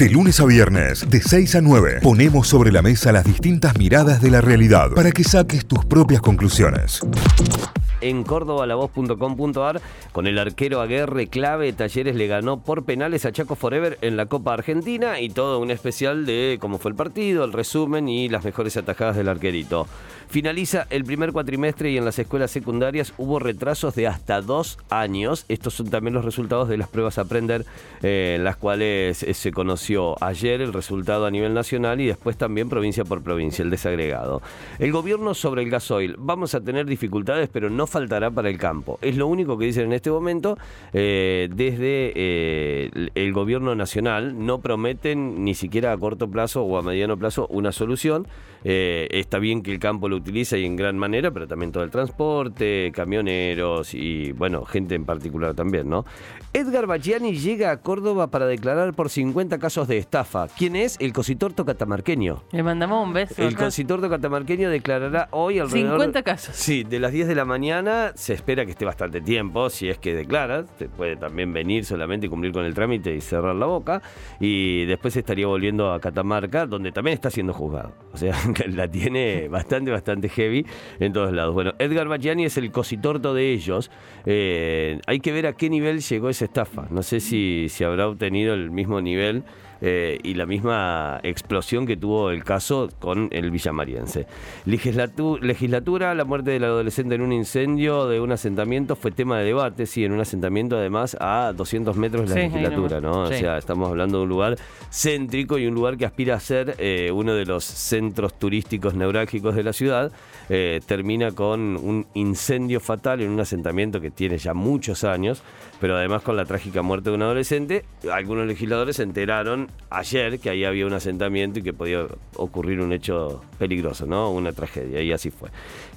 De lunes a viernes, de 6 a 9, ponemos sobre la mesa las distintas miradas de la realidad para que saques tus propias conclusiones en córdobalavoz.com.ar con el arquero Aguerre clave. Talleres le ganó por penales a Chaco Forever en la Copa Argentina y todo un especial de cómo fue el partido, el resumen y las mejores atajadas del arquerito. Finaliza el primer cuatrimestre y en las escuelas secundarias hubo retrasos de hasta dos años. Estos son también los resultados de las pruebas Aprender, eh, las cuales eh, se conoció ayer el resultado a nivel nacional y después también provincia por provincia, el desagregado. El gobierno sobre el gasoil. Vamos a tener dificultades, pero no faltará para el campo. Es lo único que dicen en este momento. Eh, desde el gobierno nacional no prometen ni siquiera a corto plazo o a mediano plazo una solución. Está bien que el campo lo utiliza y en gran manera, pero también todo el transporte, camioneros y, bueno, gente en particular también, ¿no? Edgar Bacciani llega a Córdoba para declarar por 50 casos de estafa. ¿Quién es? El cositorto catamarqueño. Le mandamos un beso. El cositorto catamarqueño declarará hoy alrededor... 50 casos. Sí, de las 10 de la mañana se espera que esté bastante tiempo, si es que declara. Te puede también venir solamente y cumplir con el trámite y cerrar la boca. Y después estaría volviendo a Catamarca, donde también está siendo juzgado. O sea, la tiene bastante, bastante heavy en todos lados. Bueno, Edgar Bacciani es el cositorto de ellos. Eh, hay que ver a qué nivel llegó esa estafa. No sé si, si habrá obtenido el mismo nivel eh, y la misma explosión que tuvo el caso con el villamariense. legislatura, la muerte del adolescente en un incendio de un asentamiento fue tema de debate, sí, en un asentamiento además a 200 metros de la legislatura, ¿no? O sea, estamos hablando de un lugar céntrico y un lugar que aspira a ser eh, uno de los centros turísticos neurálgicos de la ciudad. Eh, termina con un incendio fatal en un asentamiento que tiene ya muchos años, pero además con la trágica muerte de un adolescente. Algunos legisladores se enteraron ayer que ahí había un asentamiento y que podía ocurrir un hecho peligroso, ¿no? Una tragedia, y así fue.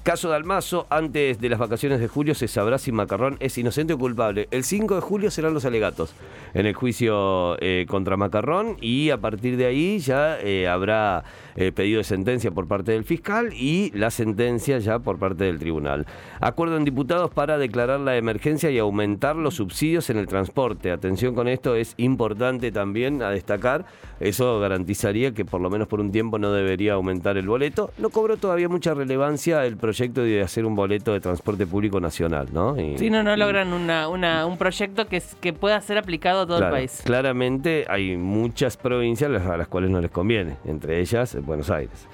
Caso de Almazo, antes de las vacaciones de julio se sabrá si Macarrón es inocente o culpable. El 5 de julio serán los alegatos en el juicio eh, contra Macarrón y a partir de ahí ya eh, habrá eh, pedido de sentencia por parte del fiscal y la sentencia ya por parte del tribunal. Acuerdo en diputados para declarar la emergencia y aumentar los subsidios en el transporte. Atención con esto, es importante también a destacar. Eso garantizaría que por lo menos por un tiempo no debería aumentar el boleto. No cobró todavía mucha relevancia el proyecto de hacer un boleto de transporte público nacional, ¿no? sí, no, no logran un proyecto que, que pueda ser aplicado a todo el país. Claramente hay muchas provincias a las cuales no les conviene, entre ellas Buenos Aires.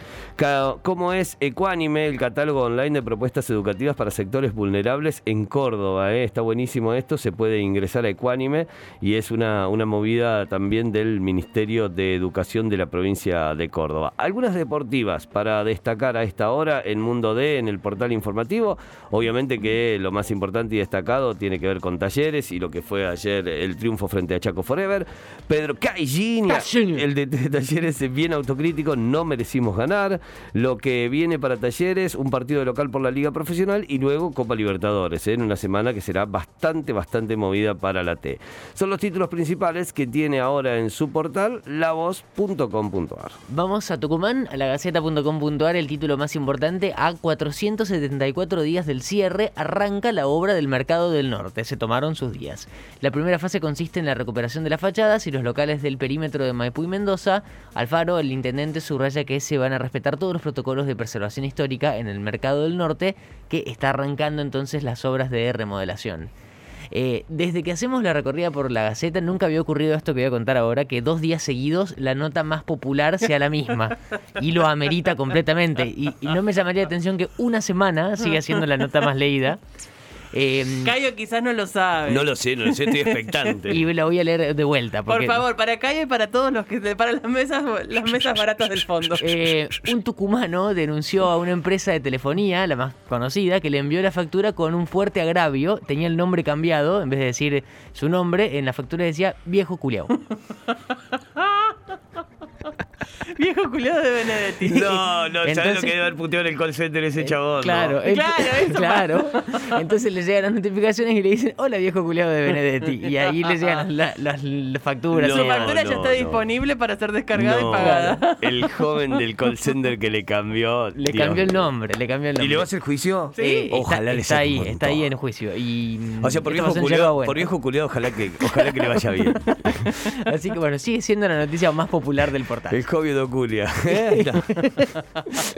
¿Cómo es Ecuánime, el catálogo online de propuestas educativas para sectores vulnerables en Córdoba? Eh? Está buenísimo esto, se puede ingresar a Ecuánime y es una, una movida también del Ministerio de Educación de la provincia de Córdoba. Algunas deportivas para destacar a esta hora en Mundo D, en el portal informativo. Obviamente que lo más importante y destacado tiene que ver con Talleres y lo que fue ayer el triunfo frente a Chaco Forever. Pedro Caixinha, el de, Talleres es bien autocrítico, no merecimos ganar. Lo que viene para Talleres, un partido local por la Liga Profesional y luego Copa Libertadores, ¿eh? en una semana que será bastante, bastante movida para la T. Son los títulos principales que tiene ahora en su portal Vamos a Tucumán, a la gaceta.com.ar, el título más importante, a 400 174 días del cierre arranca la obra del Mercado del Norte. Se tomaron sus días. La primera fase consiste en la recuperación de las fachadas y los locales del perímetro de Maipú y Mendoza. Alfaro, el intendente, subraya que se van a respetar todos los protocolos de preservación histórica en el Mercado del Norte, que está arrancando entonces las obras de remodelación. Eh, desde que hacemos la recorrida por la Gaceta, nunca había ocurrido esto que voy a contar ahora, que dos días seguidos la nota más popular sea la misma. Y lo amerita completamente. Y, y no me llamaría la atención que una semana siga siendo la nota más leída. Eh, Cayo quizás no lo sabe. No lo sé, no lo sé, estoy expectante. y la voy a leer de vuelta. Por favor, para Cayo y para todos los que para las mesas, las mesas baratas del fondo. Eh, un tucumano denunció a una empresa de telefonía, la más conocida, que le envió la factura con un fuerte agravio. Tenía el nombre cambiado, en vez de decir su nombre, en la factura decía viejo culiao. Viejo culiado de Benedetti. No, no, ¿sabes lo Entonces- que debe haber puteado en el call center ese chabón? no? Claro, Claro, eso claro. Entonces le llegan las notificaciones y le dicen, hola viejo culiado de Benedetti. Y ahí le llegan las, las- las facturas. No, Su factura ya está no. disponible para ser descargada No, y pagada. El joven del call center que le cambió. Le Dios cambió el nombre, le cambió el nombre. ¿Y le va a hacer juicio? Sí. Eh, Ojalá está, le está ahí, está ahí en juicio. Y, O sea, por viejo, culiado, por viejo culiado, ojalá que, ojalá que le vaya bien. Así que bueno, sigue siendo la noticia más popular del portal. El hobby Oculia. Ahí está.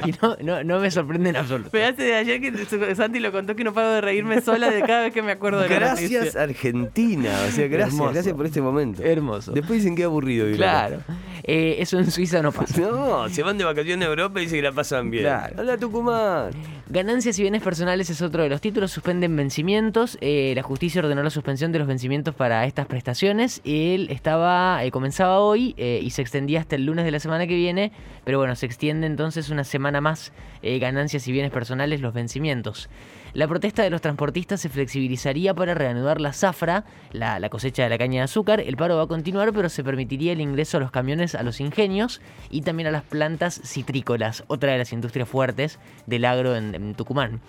Y no, no, no me sorprende en absoluto. Me hace de ayer que Santi lo contó que no paro de reírme sola de cada vez que me acuerdo de la Gracias. Argentina. O sea, gracias, Hermoso. gracias por este momento. Hermoso. Después dicen que aburrido. acá. Eh, eso en Suiza no pasa. No, se van de vacaciones a Europa y dicen que la pasan bien. Claro. Hola Tucumán. Ganancias y bienes personales es otro de los títulos. Suspenden vencimientos. Eh, la justicia ordenó la suspensión de los vencimientos para estas prestaciones. Él estaba, eh, comenzaba hoy y se extendía hasta el lunes de la semana que viene. Pero bueno, se extiende entonces una semana más. ganancias y bienes personales, los vencimientos. La protesta de los transportistas se flexibilizaría para reanudar la zafra, la, la cosecha de la caña de azúcar. El paro va a continuar, pero se permitiría el ingreso a los camiones a los ingenios y también a las plantas citrícolas, otra de las industrias fuertes del agro en, Tucumán.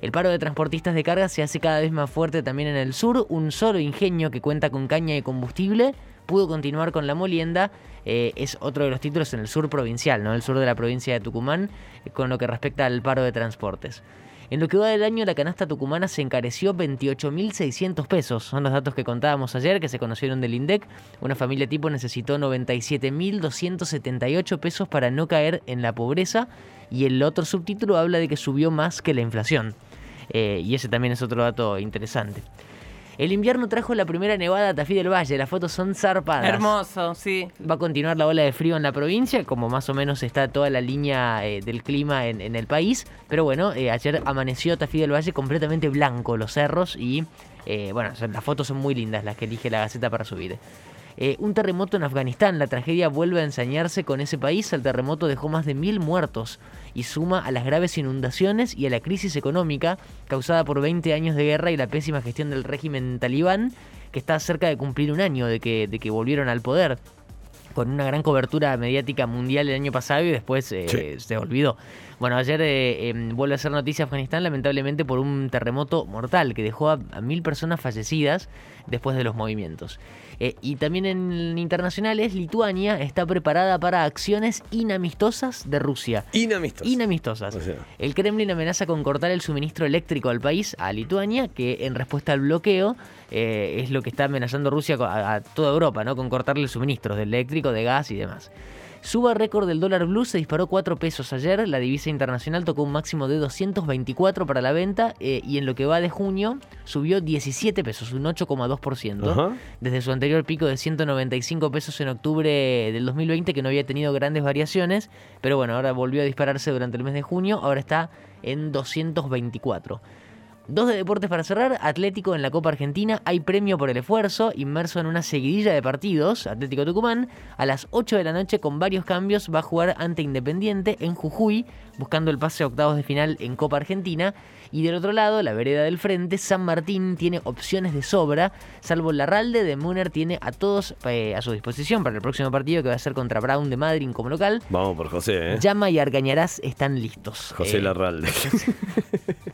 El paro de transportistas de carga se hace cada vez más fuerte también en el sur. Un solo ingenio que cuenta con caña y combustible pudo continuar con la molienda. Eh, es otro de los títulos en el sur provincial, ¿no? El sur de la provincia de Tucumán, eh, con lo que respecta al paro de transportes. En lo que va del año, la canasta tucumana se encareció 28.600 pesos. Son los datos que contábamos ayer, que se conocieron del INDEC. Una familia tipo necesitó 97.278 pesos para no caer en la pobreza. Y el otro subtítulo habla de que subió más que la inflación. Eh, y ese también es otro dato interesante. El invierno trajo la primera nevada a Tafí del Valle. Las fotos son zarpadas. Hermoso, sí. Va a continuar la ola de frío en la provincia, como más o menos está toda la línea eh, del clima en, en el país. Pero bueno, eh, ayer amaneció Tafí del Valle completamente blanco los cerros y eh, bueno, las fotos son muy lindas las que elige la Gaceta para subir. Eh, un terremoto en Afganistán, la tragedia vuelve a ensañarse con ese país. El terremoto dejó más de mil muertos y suma a las graves inundaciones y a la crisis económica causada por 20 años de guerra y la pésima gestión del régimen talibán, que está cerca de cumplir un año de que, de que volvieron al poder con una gran cobertura mediática mundial el año pasado y después eh, Sí. se olvidó. Bueno, ayer eh, eh, vuelve a ser noticia Afganistán lamentablemente por un terremoto mortal que dejó a, a mil personas fallecidas después de los movimientos. Eh, y también en internacionales, Lituania está preparada para acciones inamistosas de Rusia. Inamistos. Inamistosas. O sea. El Kremlin amenaza con cortar el suministro eléctrico al país, a Lituania, que en respuesta al bloqueo eh, es lo que está amenazando Rusia a, a toda Europa, ¿no? Con cortarle el suministro de eléctrico, de gas y demás. Suba récord del dólar blue, se disparó 4 pesos ayer, la divisa internacional tocó un máximo de 224 para la venta eh, y en lo que va de junio subió 17 pesos, un 8,2%, Ajá. desde su anterior pico de 195 pesos en octubre del 2020 que no había tenido grandes variaciones, pero bueno, ahora volvió a dispararse durante el mes de junio, ahora está en 224. Dos de deportes para cerrar, Atlético en la Copa Argentina, hay premio por el esfuerzo, inmerso en una seguidilla de partidos, Atlético Tucumán, a las 8 de la noche con varios cambios va a jugar ante Independiente en Jujuy, buscando el pase a octavos de final en Copa Argentina, y del otro lado, la vereda del frente, San Martín tiene opciones de sobra, salvo Larralde, de Muner tiene a todos eh, a su disposición para el próximo partido que va a ser contra Brown de Madrid como local. Vamos por José, ¿eh? Llama y Argañarás están listos. José Eh, Larralde.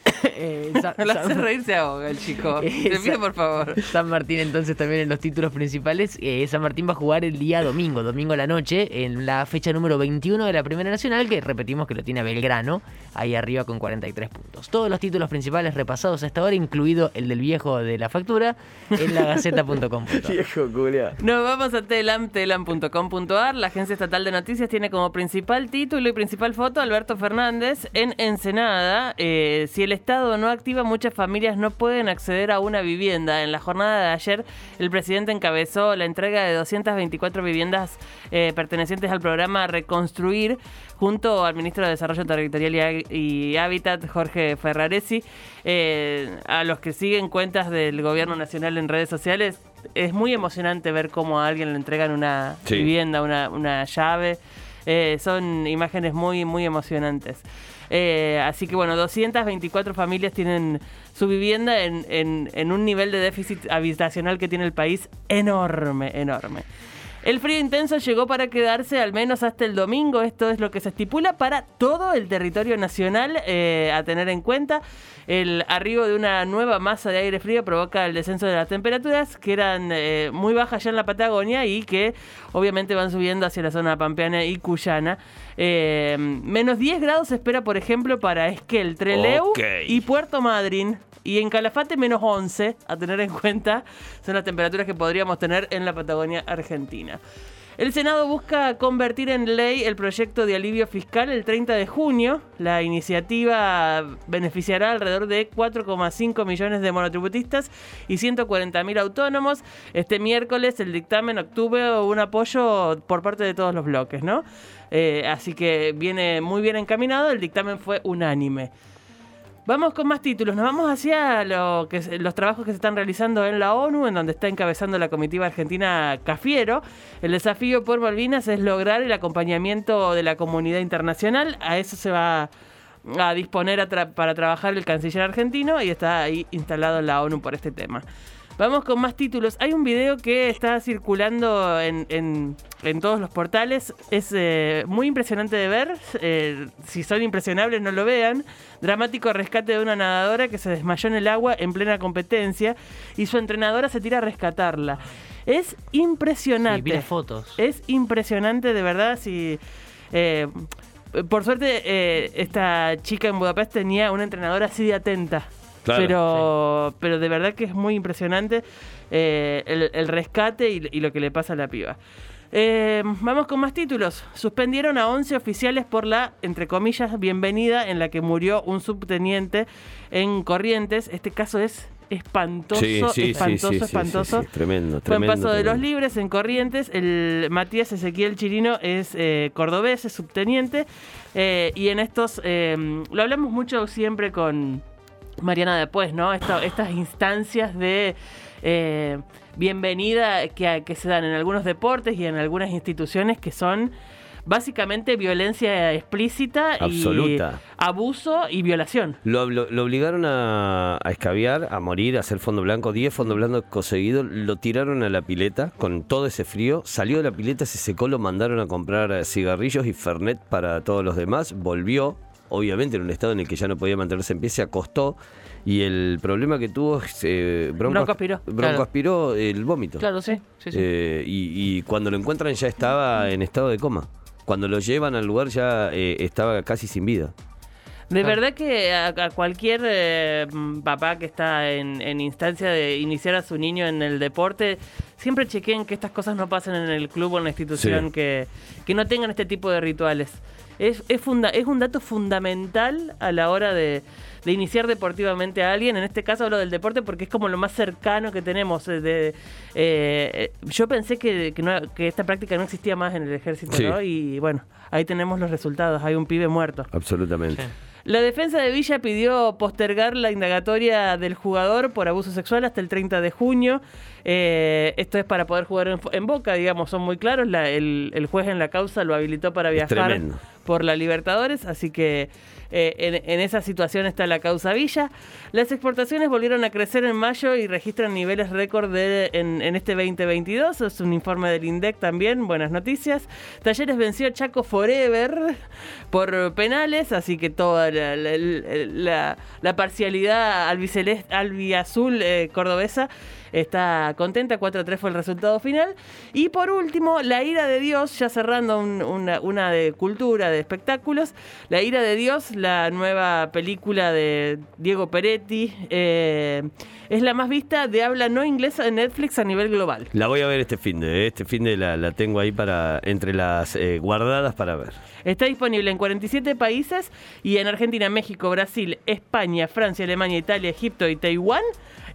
Lo hace reír, se ahoga el chico. Te pido por favor. San Martín entonces también en los títulos principales. Eh, San Martín va a jugar el día domingo, domingo a la noche, en la fecha número 21 de la Primera Nacional, que repetimos que lo tiene Belgrano, ahí arriba con 43 puntos. Todos los títulos principales repasados a esta hora, incluido el del viejo de la factura, en lagaceta.com. Viejo culia. Nos vamos a telam, telam.com.ar. La agencia estatal de noticias tiene como principal título y principal foto Alberto Fernández en Ensenada. Eh, si el Estado no activa, muchas familias no pueden acceder a una vivienda. En la jornada de ayer, el presidente encabezó la entrega de 224 viviendas eh, pertenecientes al programa Reconstruir junto al ministro de Desarrollo Territorial y, Há- y Hábitat, Jorge Ferraresi. Eh, a los que siguen cuentas del gobierno nacional en redes sociales, es muy emocionante ver cómo a alguien le entregan una Sí. vivienda, una, una llave. Eh, son imágenes muy, muy emocionantes. Eh, así que bueno, 224 familias tienen su vivienda en, en- en un nivel de déficit habitacional que tiene el país enorme, enorme. El frío intenso llegó para quedarse al menos hasta el domingo. Esto es lo que se estipula para todo el territorio nacional eh, a tener en cuenta. El arribo de una nueva masa de aire frío provoca el descenso de las temperaturas que eran eh, muy bajas ya en la Patagonia y que obviamente van subiendo hacia la zona pampeana y cuyana. Eh, menos 10 grados se espera, por ejemplo, para Esquel, Treleu y Puerto Madryn. Y en Calafate menos 11, a tener en cuenta, son las temperaturas que podríamos tener en la Patagonia Argentina. El Senado busca convertir en ley el proyecto de alivio fiscal el 30 de junio. La iniciativa beneficiará alrededor de 4,5 millones de monotributistas y 140 mil autónomos. Este miércoles el dictamen obtuvo un apoyo por parte de todos los bloques, ¿no? Eh, así que viene muy bien encaminado, el dictamen fue unánime. Vamos con más títulos. Nos vamos hacia los trabajos que se están realizando en la ONU, en donde está encabezando la comitiva argentina Cafiero. El desafío por Malvinas es lograr el acompañamiento de la comunidad internacional. A eso se va a disponer para trabajar el canciller argentino y está ahí instalado en la ONU por este tema. Vamos con más títulos. Hay un video que está circulando en, en- en todos los portales. Es eh, muy impresionante de ver. Eh, si son impresionables, no lo vean. Dramático rescate de una nadadora que se desmayó en el agua en plena competencia y su entrenadora se tira a rescatarla. Es impresionante. Sí, vi las fotos. Es impresionante, de verdad. Si, eh, por suerte, eh, esta chica en Budapest tenía una entrenadora así de atenta. Claro. pero, pero de verdad que es muy impresionante eh, el, el rescate y, y lo que le pasa a la piba. Eh, vamos con más títulos. Suspendieron a 11 oficiales por la, entre comillas, bienvenida en la que murió un subteniente en Corrientes. Este caso es espantoso, Sí, sí, sí, espantoso, sí, espantoso. sí, tremendo, Fue en tremendo, Paso de los tremendo. Libres, en Corrientes. El Matías Ezequiel Chirino es eh, cordobés, es subteniente. eh, y en estos, eh, lo hablamos mucho siempre con Mariana después, ¿no? Esto- estas instancias de eh, bienvenida que, que se dan en algunos deportes y en algunas instituciones que son básicamente violencia explícita Absoluta. y abuso y violación. Lo, lo- lo obligaron a, a escabiar, a morir, a hacer fondo blanco. 10 fondo blanco conseguidos. Lo tiraron a la pileta con todo ese frío. Salió de la pileta, se secó, lo mandaron a comprar cigarrillos y Fernet para todos los demás. Volvió, obviamente, en un estado en el que ya no podía mantenerse en pie, se acostó. Y el problema que tuvo es. eh, bronco, bronco claro. aspiró el vómito. Claro, sí. sí, sí. Eh, y, y cuando lo encuentran ya estaba en estado de coma. Cuando lo llevan al lugar ya eh, estaba casi sin vida. De verdad que a, a cualquier eh, papá que está en, en instancia de iniciar a su niño en el deporte, siempre chequen que estas cosas no pasen en el club o en la institución, Sí. que, que no tengan este tipo de rituales. Es, es, funda- es un dato fundamental a la hora de, de iniciar deportivamente a alguien. En este caso hablo del deporte porque es como lo más cercano que tenemos. de- eh, eh, yo pensé que, que, no- que esta práctica no existía más en el ejército, Sí. ¿no? Y bueno, ahí tenemos los resultados. Hay un pibe muerto. Absolutamente. Sí. La defensa de Villa pidió postergar la indagatoria del jugador por abuso sexual hasta el 30 de junio. Eh, esto es para poder jugar en, en Boca, digamos, son muy claros. La- el, el juez en la causa lo habilitó para viajar tremendo. Por la Libertadores, así que eh, en, esa situación está la causa Villa. Las exportaciones volvieron a crecer en mayo y registran niveles récord en, este 2022. Es un informe del INDEC también, buenas noticias. Talleres venció a Chaco Forever por penales, así que toda la parcialidad albiceleste, albiazul eh, cordobesa está contenta. 4-3 fue el resultado final. Y por último, La ira de Dios, ya cerrando un- una, una de cultura, de espectáculos. La ira de Dios, la nueva película de Diego Peretti, eh, es la más vista de habla no inglesa en Netflix a nivel global. La voy a ver este fin de, este fin de la, la tengo ahí para entre las eh, guardadas para ver. Está disponible en 47 países y en Argentina, México, Brasil, España, Francia, Alemania, Italia, Egipto y Taiwán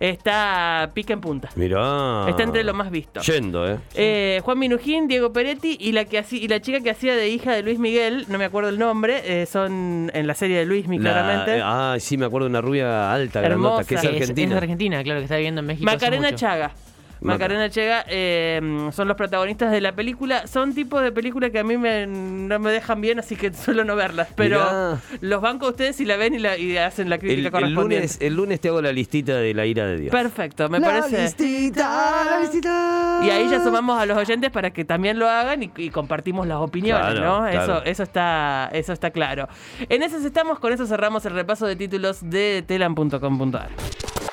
está pica en punta. Mirá. Está entre lo más visto. Yendo, ¿eh? Eh, Juan Minujín, Diego Peretti y la que hacía- y la chica que hacía de hija de Luis Miguel, no me acuerdo el nombre, eh, son en la serie de Luis, La- claramente. eh, ah, sí, me acuerdo de una rubia alta, Hermosa. grandota, que es argentina. Es, de Argentina, claro, que está viviendo en México. hace Macarena mucho. Chaga. Macarena Chaga eh, son los protagonistas de la película. Son tipos de película que a mí me- no me dejan bien, así que suelo no verlas. Pero Mirá. los banco a ustedes y la ven y, la, y hacen la el, crítica el correspondiente. lunes, el lunes te hago la listita de la ira de Dios. Perfecto, me la parece. listita, la listita. Y ahí ya sumamos a los oyentes para que también lo hagan y, y compartimos las opiniones, Claro, ¿no? claro. Eso, eso está, eso está claro. En eso estamos, con eso cerramos el repaso de títulos de telam.com.ar.